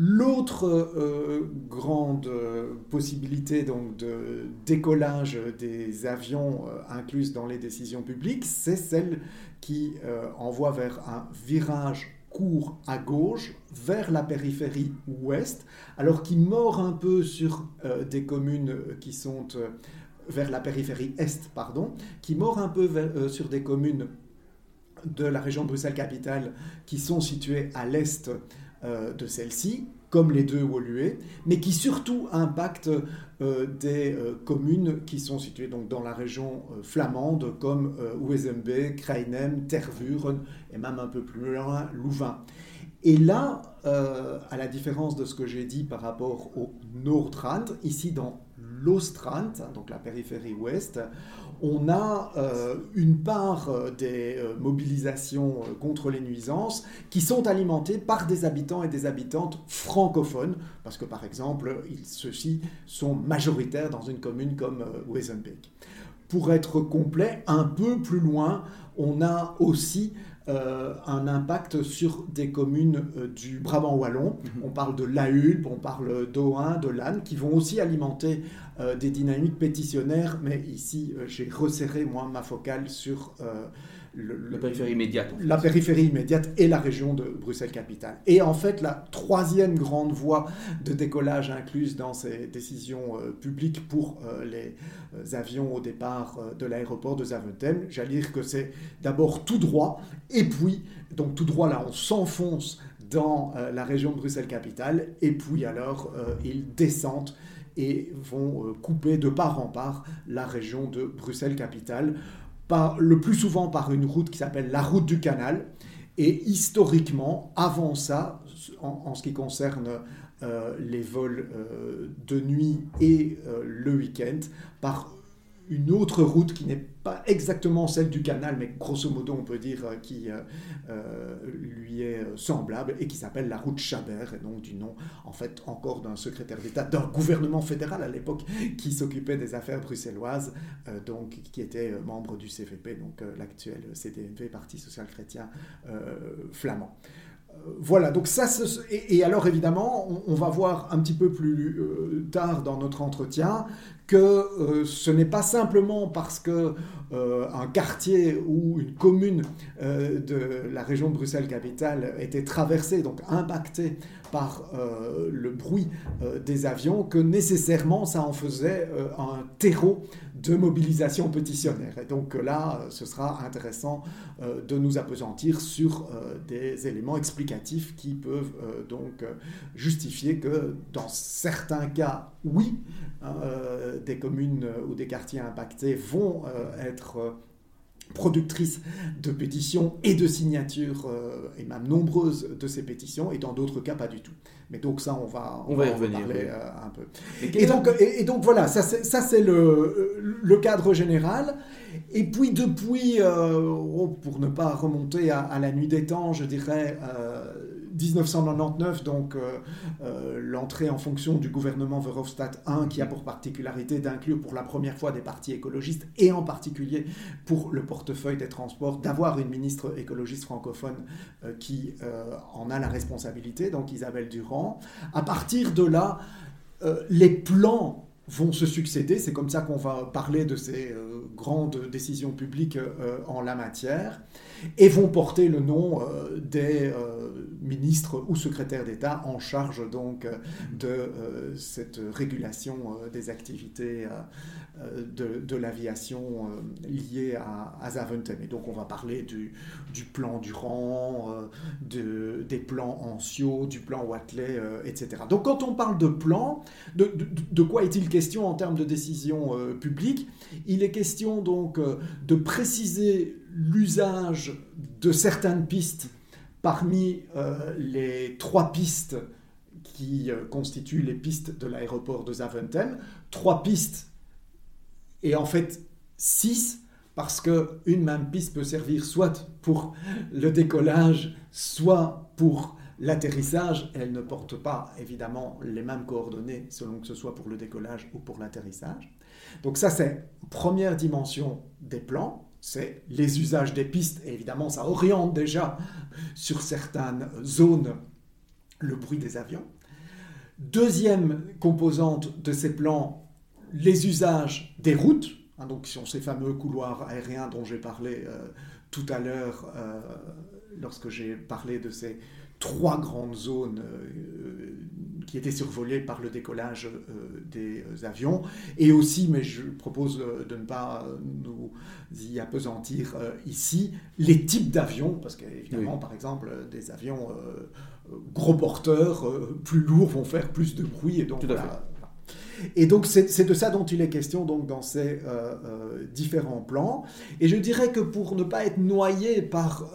Speaker 4: L'autre euh, grande euh, possibilité donc, de décollage des avions euh, incluses dans les décisions publiques, c'est celle qui envoie vers un virage court à gauche vers la périphérie ouest, alors qui mord un peu sur des communes qui sont vers la périphérie est, pardon, qui mord un peu sur des communes de la région Bruxelles-Capitale qui sont situées à l'est euh, de celle-ci, comme les deux Woluwe, mais qui surtout impactent euh, des euh, communes qui sont situées donc dans la région flamande, comme Wezenbeek, Kreinem, Tervuren et même un peu plus loin, Louvain. Et là, à la différence de ce que j'ai dit par rapport au Nordrand, ici dans l'Ostrand, donc la périphérie ouest, on a euh, une part euh, des euh, mobilisations contre les nuisances qui sont alimentées par des habitants et des habitantes francophones, parce que par exemple, ceux-ci sont majoritaires dans une commune comme Wezenbeek. Pour être complet, un peu plus loin, on a aussi euh, un impact sur des communes euh, du Brabant wallon. Mhm. On parle de La Hulpe, on parle d'Ohain, de Lannes, qui vont aussi alimenter euh, des dynamiques pétitionnaires, mais ici j'ai resserré moi ma focale sur
Speaker 1: la périphérie immédiate.
Speaker 4: La périphérie immédiate et la région de Bruxelles-Capitale. Et en fait, la troisième grande voie de décollage incluse dans ces décisions euh, publiques pour euh, les euh, avions au départ de l'aéroport de Zaventem, j'allais dire que c'est d'abord tout droit, et puis, donc tout droit là, on s'enfonce dans la région de Bruxelles-Capitale, et puis alors, ils descendent et vont couper de part en part la région de Bruxelles-Capitale le plus souvent par une route qui s'appelle la route du canal. Et historiquement, avant ça, en, ce qui concerne euh, les vols euh, de nuit et euh, le week-end, par une autre route qui n'est pas exactement celle du canal, mais grosso modo on peut dire euh, qui euh, euh, lui est semblable et qui s'appelle la route Chabert, et donc du nom en fait encore d'un secrétaire d'État d'un gouvernement fédéral à l'époque qui s'occupait des affaires bruxelloises, donc qui était membre du CVP, donc l'actuel CDMV, Parti social chrétien flamand voilà, donc ça, et, alors évidemment, on, va voir un petit peu plus tard dans notre entretien que euh, ce n'est pas simplement parce que euh, un quartier ou une commune euh, de la région de Bruxelles-Capitale était traversée, donc impactée par le bruit des avions, que nécessairement ça en faisait un terreau de mobilisation pétitionnaire. Et donc là, ce sera intéressant de nous apesantir sur des éléments explicatifs qui peuvent donc justifier que dans certains cas, oui, des communes euh, ou des quartiers impactés vont euh, être euh, productrices de pétitions et de signatures, et même nombreuses de ces pétitions, et dans d'autres cas, pas du tout. Mais donc ça, on va,
Speaker 1: on, va, y revenir,
Speaker 4: parler un peu. Et donc, et, donc, voilà, ça c'est le, le, cadre général. Et puis depuis, oh, pour ne pas remonter à, la nuit des temps, je dirais 1999, donc l'entrée en fonction du gouvernement Verhofstadt I, qui a pour particularité d'inclure pour la première fois des partis écologistes, et en particulier pour le portefeuille des transports, d'avoir une ministre écologiste francophone qui en a la responsabilité, donc Isabelle Durand. À partir de là, les plans vont se succéder. C'est comme ça qu'on va parler de ces euh, grandes décisions publiques euh, en la matière et vont porter le nom euh, des ministres ou secrétaires d'État en charge donc de cette régulation des activités de, l'aviation liée à, à, Zaventem. Et donc on va parler du, du plan Durand, de, des plans Ancio, du plan Watley, etc. Donc quand on parle de plan, de, de quoi est-il question en termes de décision publique? Il est question donc de préciser l'usage de certaines pistes parmi euh, les trois pistes qui euh, constituent les pistes de l'aéroport de Zaventem. Trois pistes et en fait six parce qu'une même piste peut servir soit pour le décollage, soit pour l'atterrissage. Elle ne porte pas évidemment les mêmes coordonnées selon que ce soit pour le décollage ou pour l'atterrissage. Donc ça c'est première dimension des plans c'est les usages des pistes, et évidemment ça oriente déjà sur certaines zones le bruit des avions. Deuxième composante de ces plans, les usages des routes, hein, donc sur ces fameux couloirs aériens dont j'ai parlé euh, tout à l'heure euh, lorsque j'ai parlé de ces trois grandes zones euh, qui étaient survolées par le décollage euh, des avions. Et aussi, mais je propose euh, de ne pas nous y apesantir ici, les types d'avions, parce qu'évidemment, par exemple, des avions gros porteurs, plus lourds, vont faire plus de bruit. Et donc, Et donc c'est de ça dont il est question donc, dans ces différents plans. Et je dirais que pour ne pas être noyé par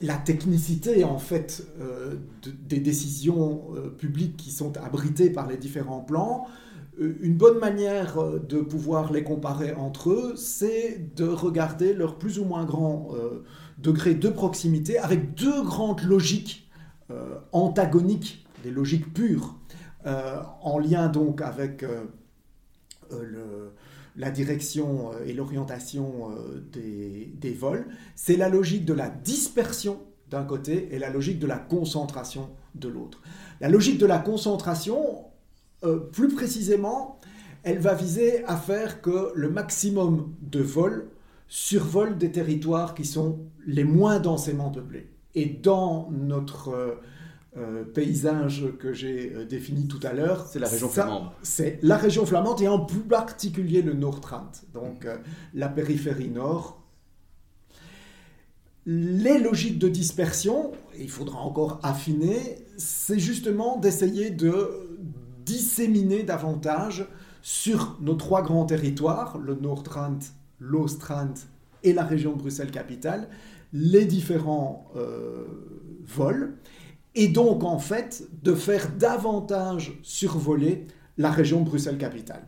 Speaker 4: la technicité en fait euh, des décisions euh, publiques qui sont abritées par les différents plans, euh, une bonne manière de pouvoir les comparer entre eux, c'est de regarder leur plus ou moins grand degré de proximité avec deux grandes logiques antagoniques, des logiques pures, en lien donc avec le la direction euh, et l'orientation euh, des, vols, c'est la logique de la dispersion d'un côté et la logique de la concentration de l'autre. La logique de la concentration, euh, plus précisément, elle va viser à faire que le maximum de vols survolent des territoires qui sont les moins densément peuplés. Et dans notre euh, paysage que j'ai euh, défini tout à l'heure.
Speaker 1: C'est la région flamande.
Speaker 4: C'est la région flamande et en plus particulier le Nord-Trent, donc euh, la périphérie nord. Les logiques de dispersion, il faudra encore affiner, c'est justement d'essayer de disséminer davantage sur nos trois grands territoires, le Nord-Trent, l'Ost-Trent et la région de Bruxelles-Capitale, les différents vols et donc en fait de faire davantage survoler la région Bruxelles-Capitale.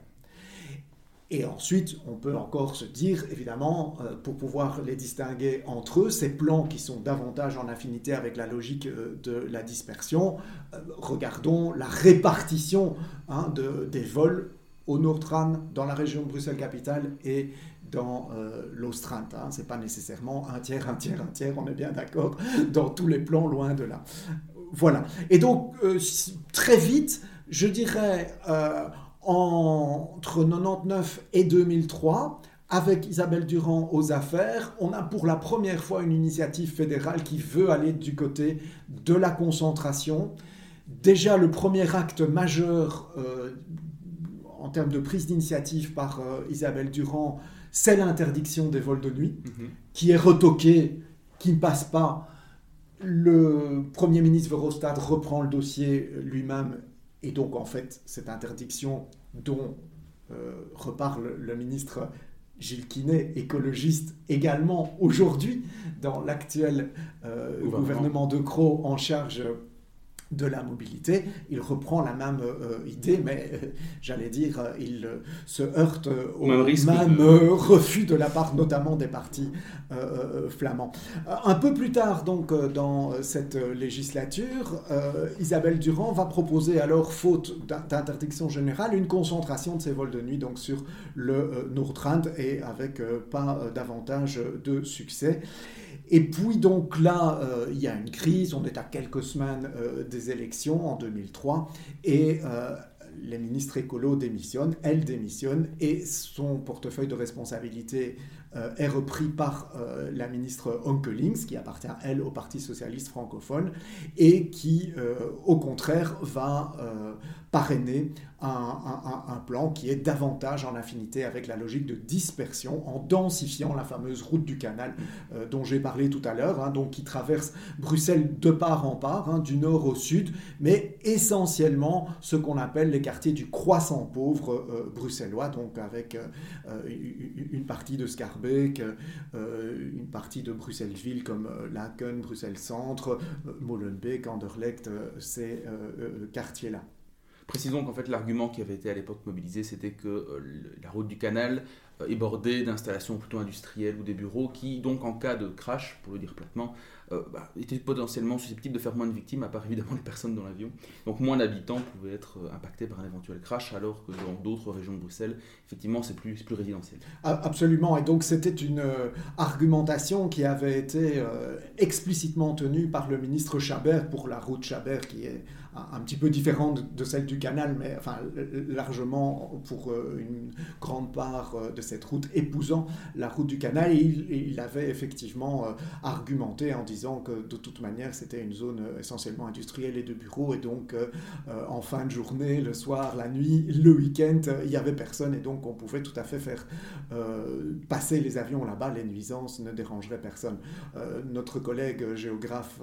Speaker 4: Et ensuite, on peut encore se dire, évidemment, euh, pour pouvoir les distinguer entre eux, ces plans qui sont davantage en affinité avec la logique euh, de la dispersion, euh, regardons la répartition hein, de, des vols au Nordran, dans la région Bruxelles-Capitale et dans l'Ostrand. Hein. Ce n'est pas nécessairement un tiers, un tiers, un tiers, on est bien d'accord, dans tous les plans, loin de là. Voilà. Et donc, euh, très vite, je dirais, euh, entre 99 et 2003, avec Isabelle Durand aux affaires, on a pour la première fois une initiative fédérale qui veut aller du côté de la concentration. Déjà, le premier acte majeur euh, en termes de prise d'initiative par Isabelle Durand, c'est l'interdiction des vols de nuit, mhm. qui est retoquée, qui ne passe pas le Premier ministre Verhofstadt reprend le dossier lui-même et donc en fait cette interdiction dont euh, reparle le ministre Gilles Quinet, écologiste également aujourd'hui dans l'actuel euh, gouvernement. de Croo en charge de la mobilité. Il reprend la même idée, mais j'allais dire, il se heurte au même, refus de la part notamment des partis flamands. un peu plus tard, donc, dans cette législature, Isabelle Durand va proposer alors, faute d'interdiction générale, une concentration de ces vols de nuit donc sur le Noordrand et avec pas davantage de succès. Et puis donc là, euh, il y a une crise, on est à quelques semaines euh, des élections en 2003, et euh, les ministres écolos démissionnent, elle démissionne, et son portefeuille de responsabilité est repris par la ministre Onkelings, qui appartient, elle, au Parti socialiste francophone, et qui, au contraire, va parrainer un, plan qui est davantage en affinité avec la logique de dispersion, en densifiant la fameuse route du canal euh, dont j'ai parlé tout à l'heure, hein, donc qui traverse Bruxelles de part en part, hein, du nord au sud, mais essentiellement ce qu'on appelle les quartiers du croissant pauvre euh, bruxellois, donc avec euh, une partie de Scarbeck, une partie de Bruxelles-Ville comme Laken, Bruxelles-Centre, Molenbeek, Anderlecht, ces quartiers-là.
Speaker 1: Précisons qu'en fait l'argument qui avait été à l'époque mobilisé, c'était que euh, la route du canal euh, est bordée d'installations plutôt industrielles ou des bureaux qui, donc en cas de crash, pour le dire platement, euh, bah, étaient potentiellement susceptibles de faire moins de victimes, à part évidemment les personnes dans l'avion. Donc moins d'habitants pouvaient être impactés par un éventuel crash, alors que dans d'autres régions de Bruxelles, effectivement, c'est plus, plus résidentiel.
Speaker 4: Absolument, et donc c'était une argumentation qui avait été explicitement tenue par le ministre Chabert pour la route Chabert, qui est un petit peu différente de celle du canal, mais enfin largement pour euh, une grande part euh, de cette route épousant la route du canal. Il, avait effectivement euh, argumenté en disant que de toute manière c'était une zone essentiellement industrielle et de bureaux, et donc en fin de journée, le soir, la nuit, le week-end, il n'y avait personne, et donc on pouvait tout à fait faire passer les avions là-bas, les nuisances ne dérangeraient personne. notre collègue géographe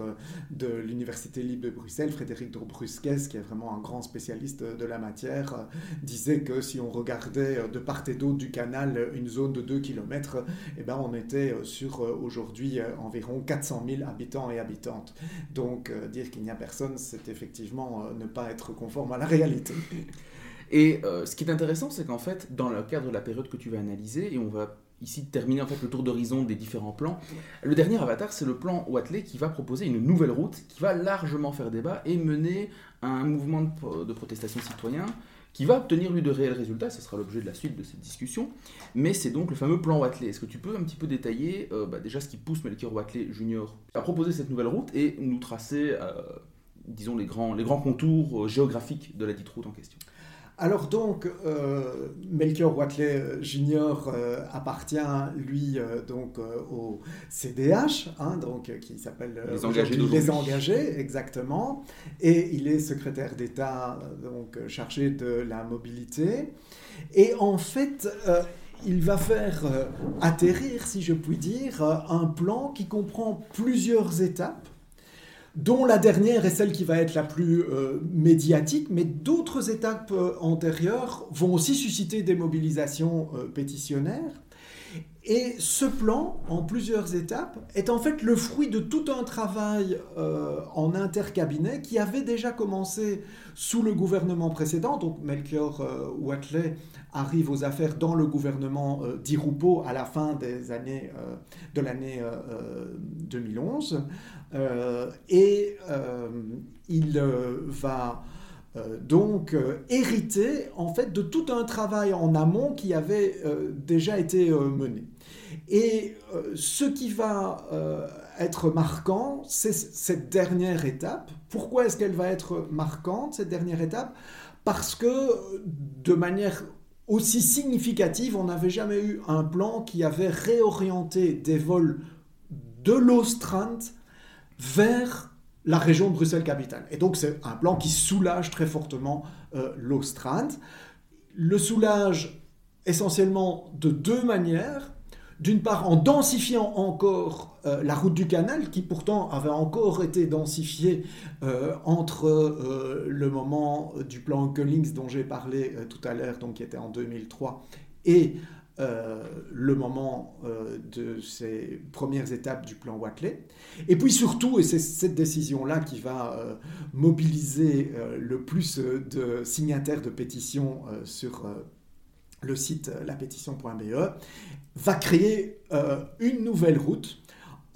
Speaker 4: de l'Université libre de Bruxelles, Frédéric Drobrun, Qui est vraiment un grand spécialiste de la matière, euh, disait que si on regardait euh, de part et d'autre du canal une zone de 2 km, eh ben on était euh, sur aujourd'hui environ 400 000 habitants et habitantes. Donc dire qu'il n'y a personne, c'est effectivement ne pas être conforme à la réalité.
Speaker 1: Et ce qui est intéressant, c'est qu'en fait, dans le cadre de la période que tu vas analyser, et on va ici terminer en fait le tour d'horizon des différents plans. Le dernier avatar, c'est le plan Watley qui va proposer une nouvelle route qui va largement faire débat et mener à un mouvement de, protestation citoyen qui va obtenir lui de réels résultats, ce sera l'objet de la suite de cette discussion, mais c'est donc le fameux plan Watley. Est-ce que tu peux un petit peu détailler euh, bah, déjà ce qui pousse Melchior Watley Junior à proposer cette nouvelle route et nous tracer, euh, disons, les grands, les grands contours euh, géographiques de la dite route en question?
Speaker 4: Alors donc, euh, Melchior Watley euh, Junior euh, appartient, lui, donc au CDH, hein, donc, qui s'appelle
Speaker 1: les engagés,
Speaker 4: les engagés, exactement, et il est secrétaire d'État, donc chargé de la mobilité. Et en fait, il va faire atterrir, si je puis dire, un plan qui comprend plusieurs étapes dont la dernière est celle qui va être la plus euh, médiatique, mais d'autres étapes euh, antérieures vont aussi susciter des mobilisations euh, pétitionnaires. Et ce plan, en plusieurs étapes, est en fait le fruit de tout un travail en intercabinet qui avait déjà commencé sous le gouvernement précédent. Donc Melchior Watley arrive aux affaires dans le gouvernement d'Irupo à la fin des années, de l'année 2011. Euh, et euh, il euh, va donc hériter en fait de tout un travail en amont qui avait déjà été mené. Et ce qui va être marquant, c'est cette dernière étape. Pourquoi est-ce qu'elle va être marquante, cette dernière étape? Parce que de manière aussi significative, on n'avait jamais eu un plan qui avait réorienté des vols de l'Ostrand vers la région de Bruxelles-Capitale. Et donc c'est un plan qui soulage très fortement euh. Le soulage essentiellement de deux manières. D'une part, en densifiant encore euh, la route du canal, qui pourtant avait encore été densifiée euh, entre le moment du plan Collings dont j'ai parlé tout à l'heure, donc qui était en 2003, et le moment de ces premières étapes du plan Watley. Et puis surtout, et c'est cette décision-là qui va mobiliser le plus de signataires de pétitions sur le site lapétition.be, va créer une nouvelle route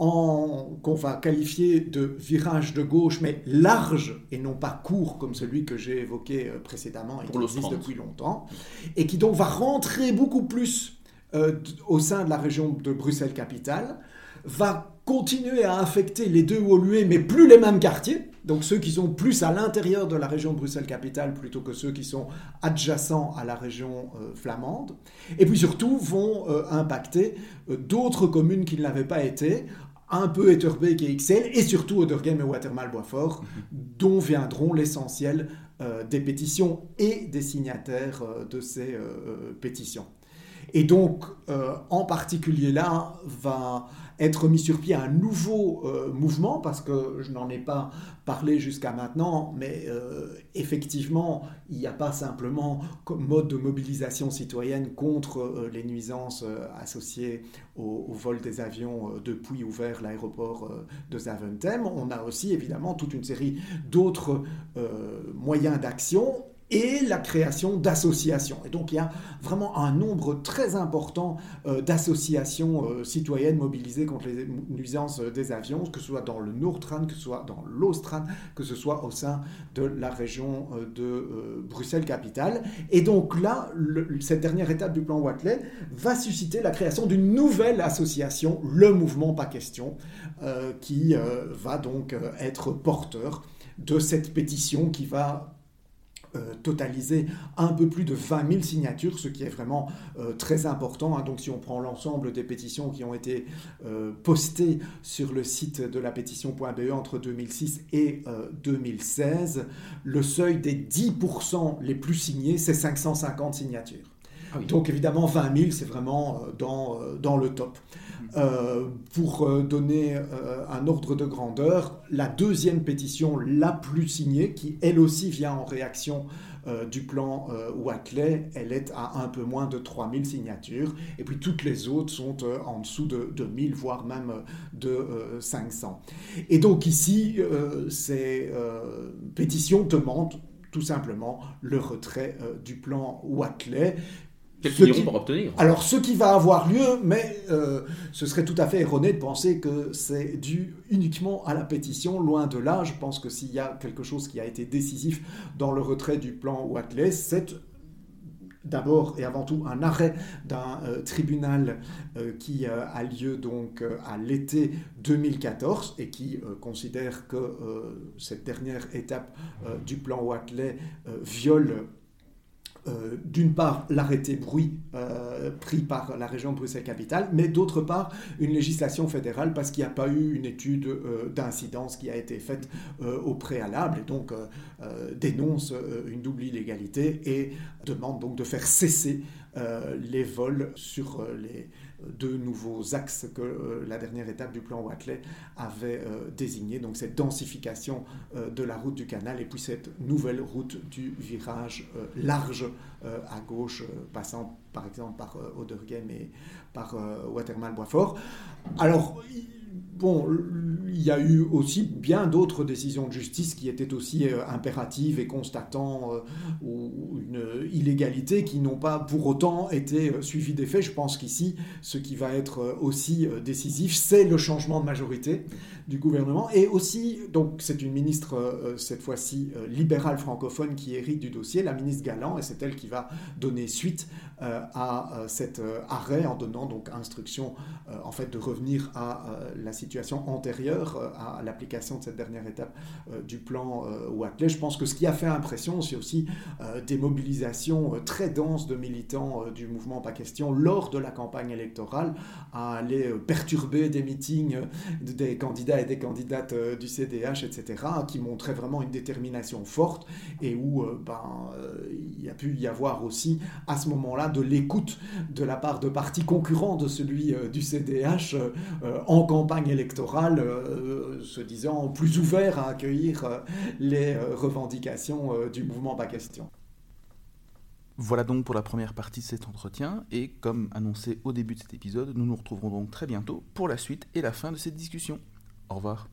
Speaker 4: qu'on va qualifier de virage de gauche, mais large et non pas court comme celui que j'ai évoqué euh, précédemment et qui existe depuis longtemps, et qui donc va rentrer beaucoup plus euh, au sein de la région de Bruxelles-Capitale, va continuer à affecter les deux Woluwe, mais plus les mêmes quartiers, donc ceux qui sont plus à l'intérieur de la région de Bruxelles-Capitale plutôt que ceux qui sont adjacents à la région euh, flamande, et puis surtout vont impacter d'autres communes qui ne l'avaient pas été, un peu Etterbeek et XL, et surtout Odergame et Watermal-Boisfort, dont viendront l'essentiel euh, des pétitions et des signataires euh, de ces euh, pétitions. Et donc, en particulier là, va être mis sur pied un nouveau euh, mouvement, parce que je n'en ai pas parlé jusqu'à maintenant, mais euh, effectivement, il n'y a pas simplement comme mode de mobilisation citoyenne contre euh, les nuisances associées au, au, vol des avions depuis ouvert l'aéroport de Zaventem. On a aussi évidemment toute une série d'autres moyens d'action et la création d'associations. Et donc il y a vraiment un nombre très important euh, d'associations euh, citoyennes mobilisées contre les nuisances euh, des avions, que ce soit dans le Nordtran, que ce soit dans l'Austran, que ce soit au sein de la région de Bruxelles-Capitale. Et donc là, cette dernière étape du plan Watley va susciter la création d'une nouvelle association, le mouvement Pas Question, qui va donc être porteur de cette pétition qui va euh, totaliser un peu plus de 20 000 signatures, ce qui est vraiment euh, très important. Hein. Donc si on prend l'ensemble des pétitions qui ont été euh, postées sur le site de la pétition.be entre 2006 et 2016, le seuil des 10% les plus signés, c'est 550 signatures. Ah Donc évidemment, 20 000, c'est vraiment dans, dans le top. Euh, pour euh, donner euh, un ordre de grandeur, la deuxième pétition la plus signée, qui elle aussi vient en réaction du plan Watley, elle est à un peu moins de 3000 signatures. Et puis toutes les autres sont en dessous de, 2000, voire même de 500. Et donc ici, ces pétitions demandent tout simplement le retrait du plan Watley,
Speaker 1: quels obtenir
Speaker 4: Alors, ce qui va avoir lieu, mais euh, ce serait tout à fait erroné de penser que c'est dû uniquement à la pétition, loin de là. Je pense que s'il y a quelque chose qui a été décisif dans le retrait du plan Watley, c'est d'abord et avant tout un arrêt d'un euh, tribunal euh, qui a lieu donc à l'été 2014 et qui considère que cette dernière étape du plan Watley viole euh, d'une part l'arrêté bruit euh, pris par la région Bruxelles-Capitale, mais d'autre part une législation fédérale parce qu'il n'y a pas eu une étude euh, d'incidence qui a été faite au préalable et donc dénonce une double illégalité et demande donc de faire cesser les vols sur les deux nouveaux axes que euh, la dernière étape du plan Watley avait euh, désigné. Donc cette densification euh, de la route du canal et puis cette nouvelle route du virage large à gauche, passant par exemple par Odergem et par Watermal-Boisfort. Alors, bon, il y a eu aussi bien d'autres décisions de justice qui étaient aussi euh, impératives et constatant euh, une illégalité qui n'ont pas pour autant été euh, suivies des faits. Je pense qu'ici, ce qui va être aussi décisif, c'est le changement de majorité du gouvernement. Et aussi, donc c'est une ministre, cette fois-ci libérale francophone, qui hérite du dossier, la ministre Galland, et c'est elle qui va donner suite à cet arrêt en donnant donc instruction en fait de revenir à la situation antérieure euh, à l'application de cette dernière étape euh, du plan euh, Watley. Je pense que ce qui a fait impression, c'est aussi des mobilisations très denses de militants du mouvement Pas Question lors de la campagne électorale à aller perturber des meetings des candidats et des candidates du CDH, etc., qui montraient vraiment une détermination forte et où ben, il a pu y avoir aussi à ce moment-là de l'écoute de la part de partis concurrents de celui du CDH en campagne électorale, euh, se disant plus ouvert à accueillir euh, les euh, revendications du mouvement Pas Question.
Speaker 1: Voilà donc pour la première partie de cet entretien, et comme annoncé au début de cet épisode, nous nous retrouverons donc très bientôt pour la suite et la fin de cette discussion. Au revoir.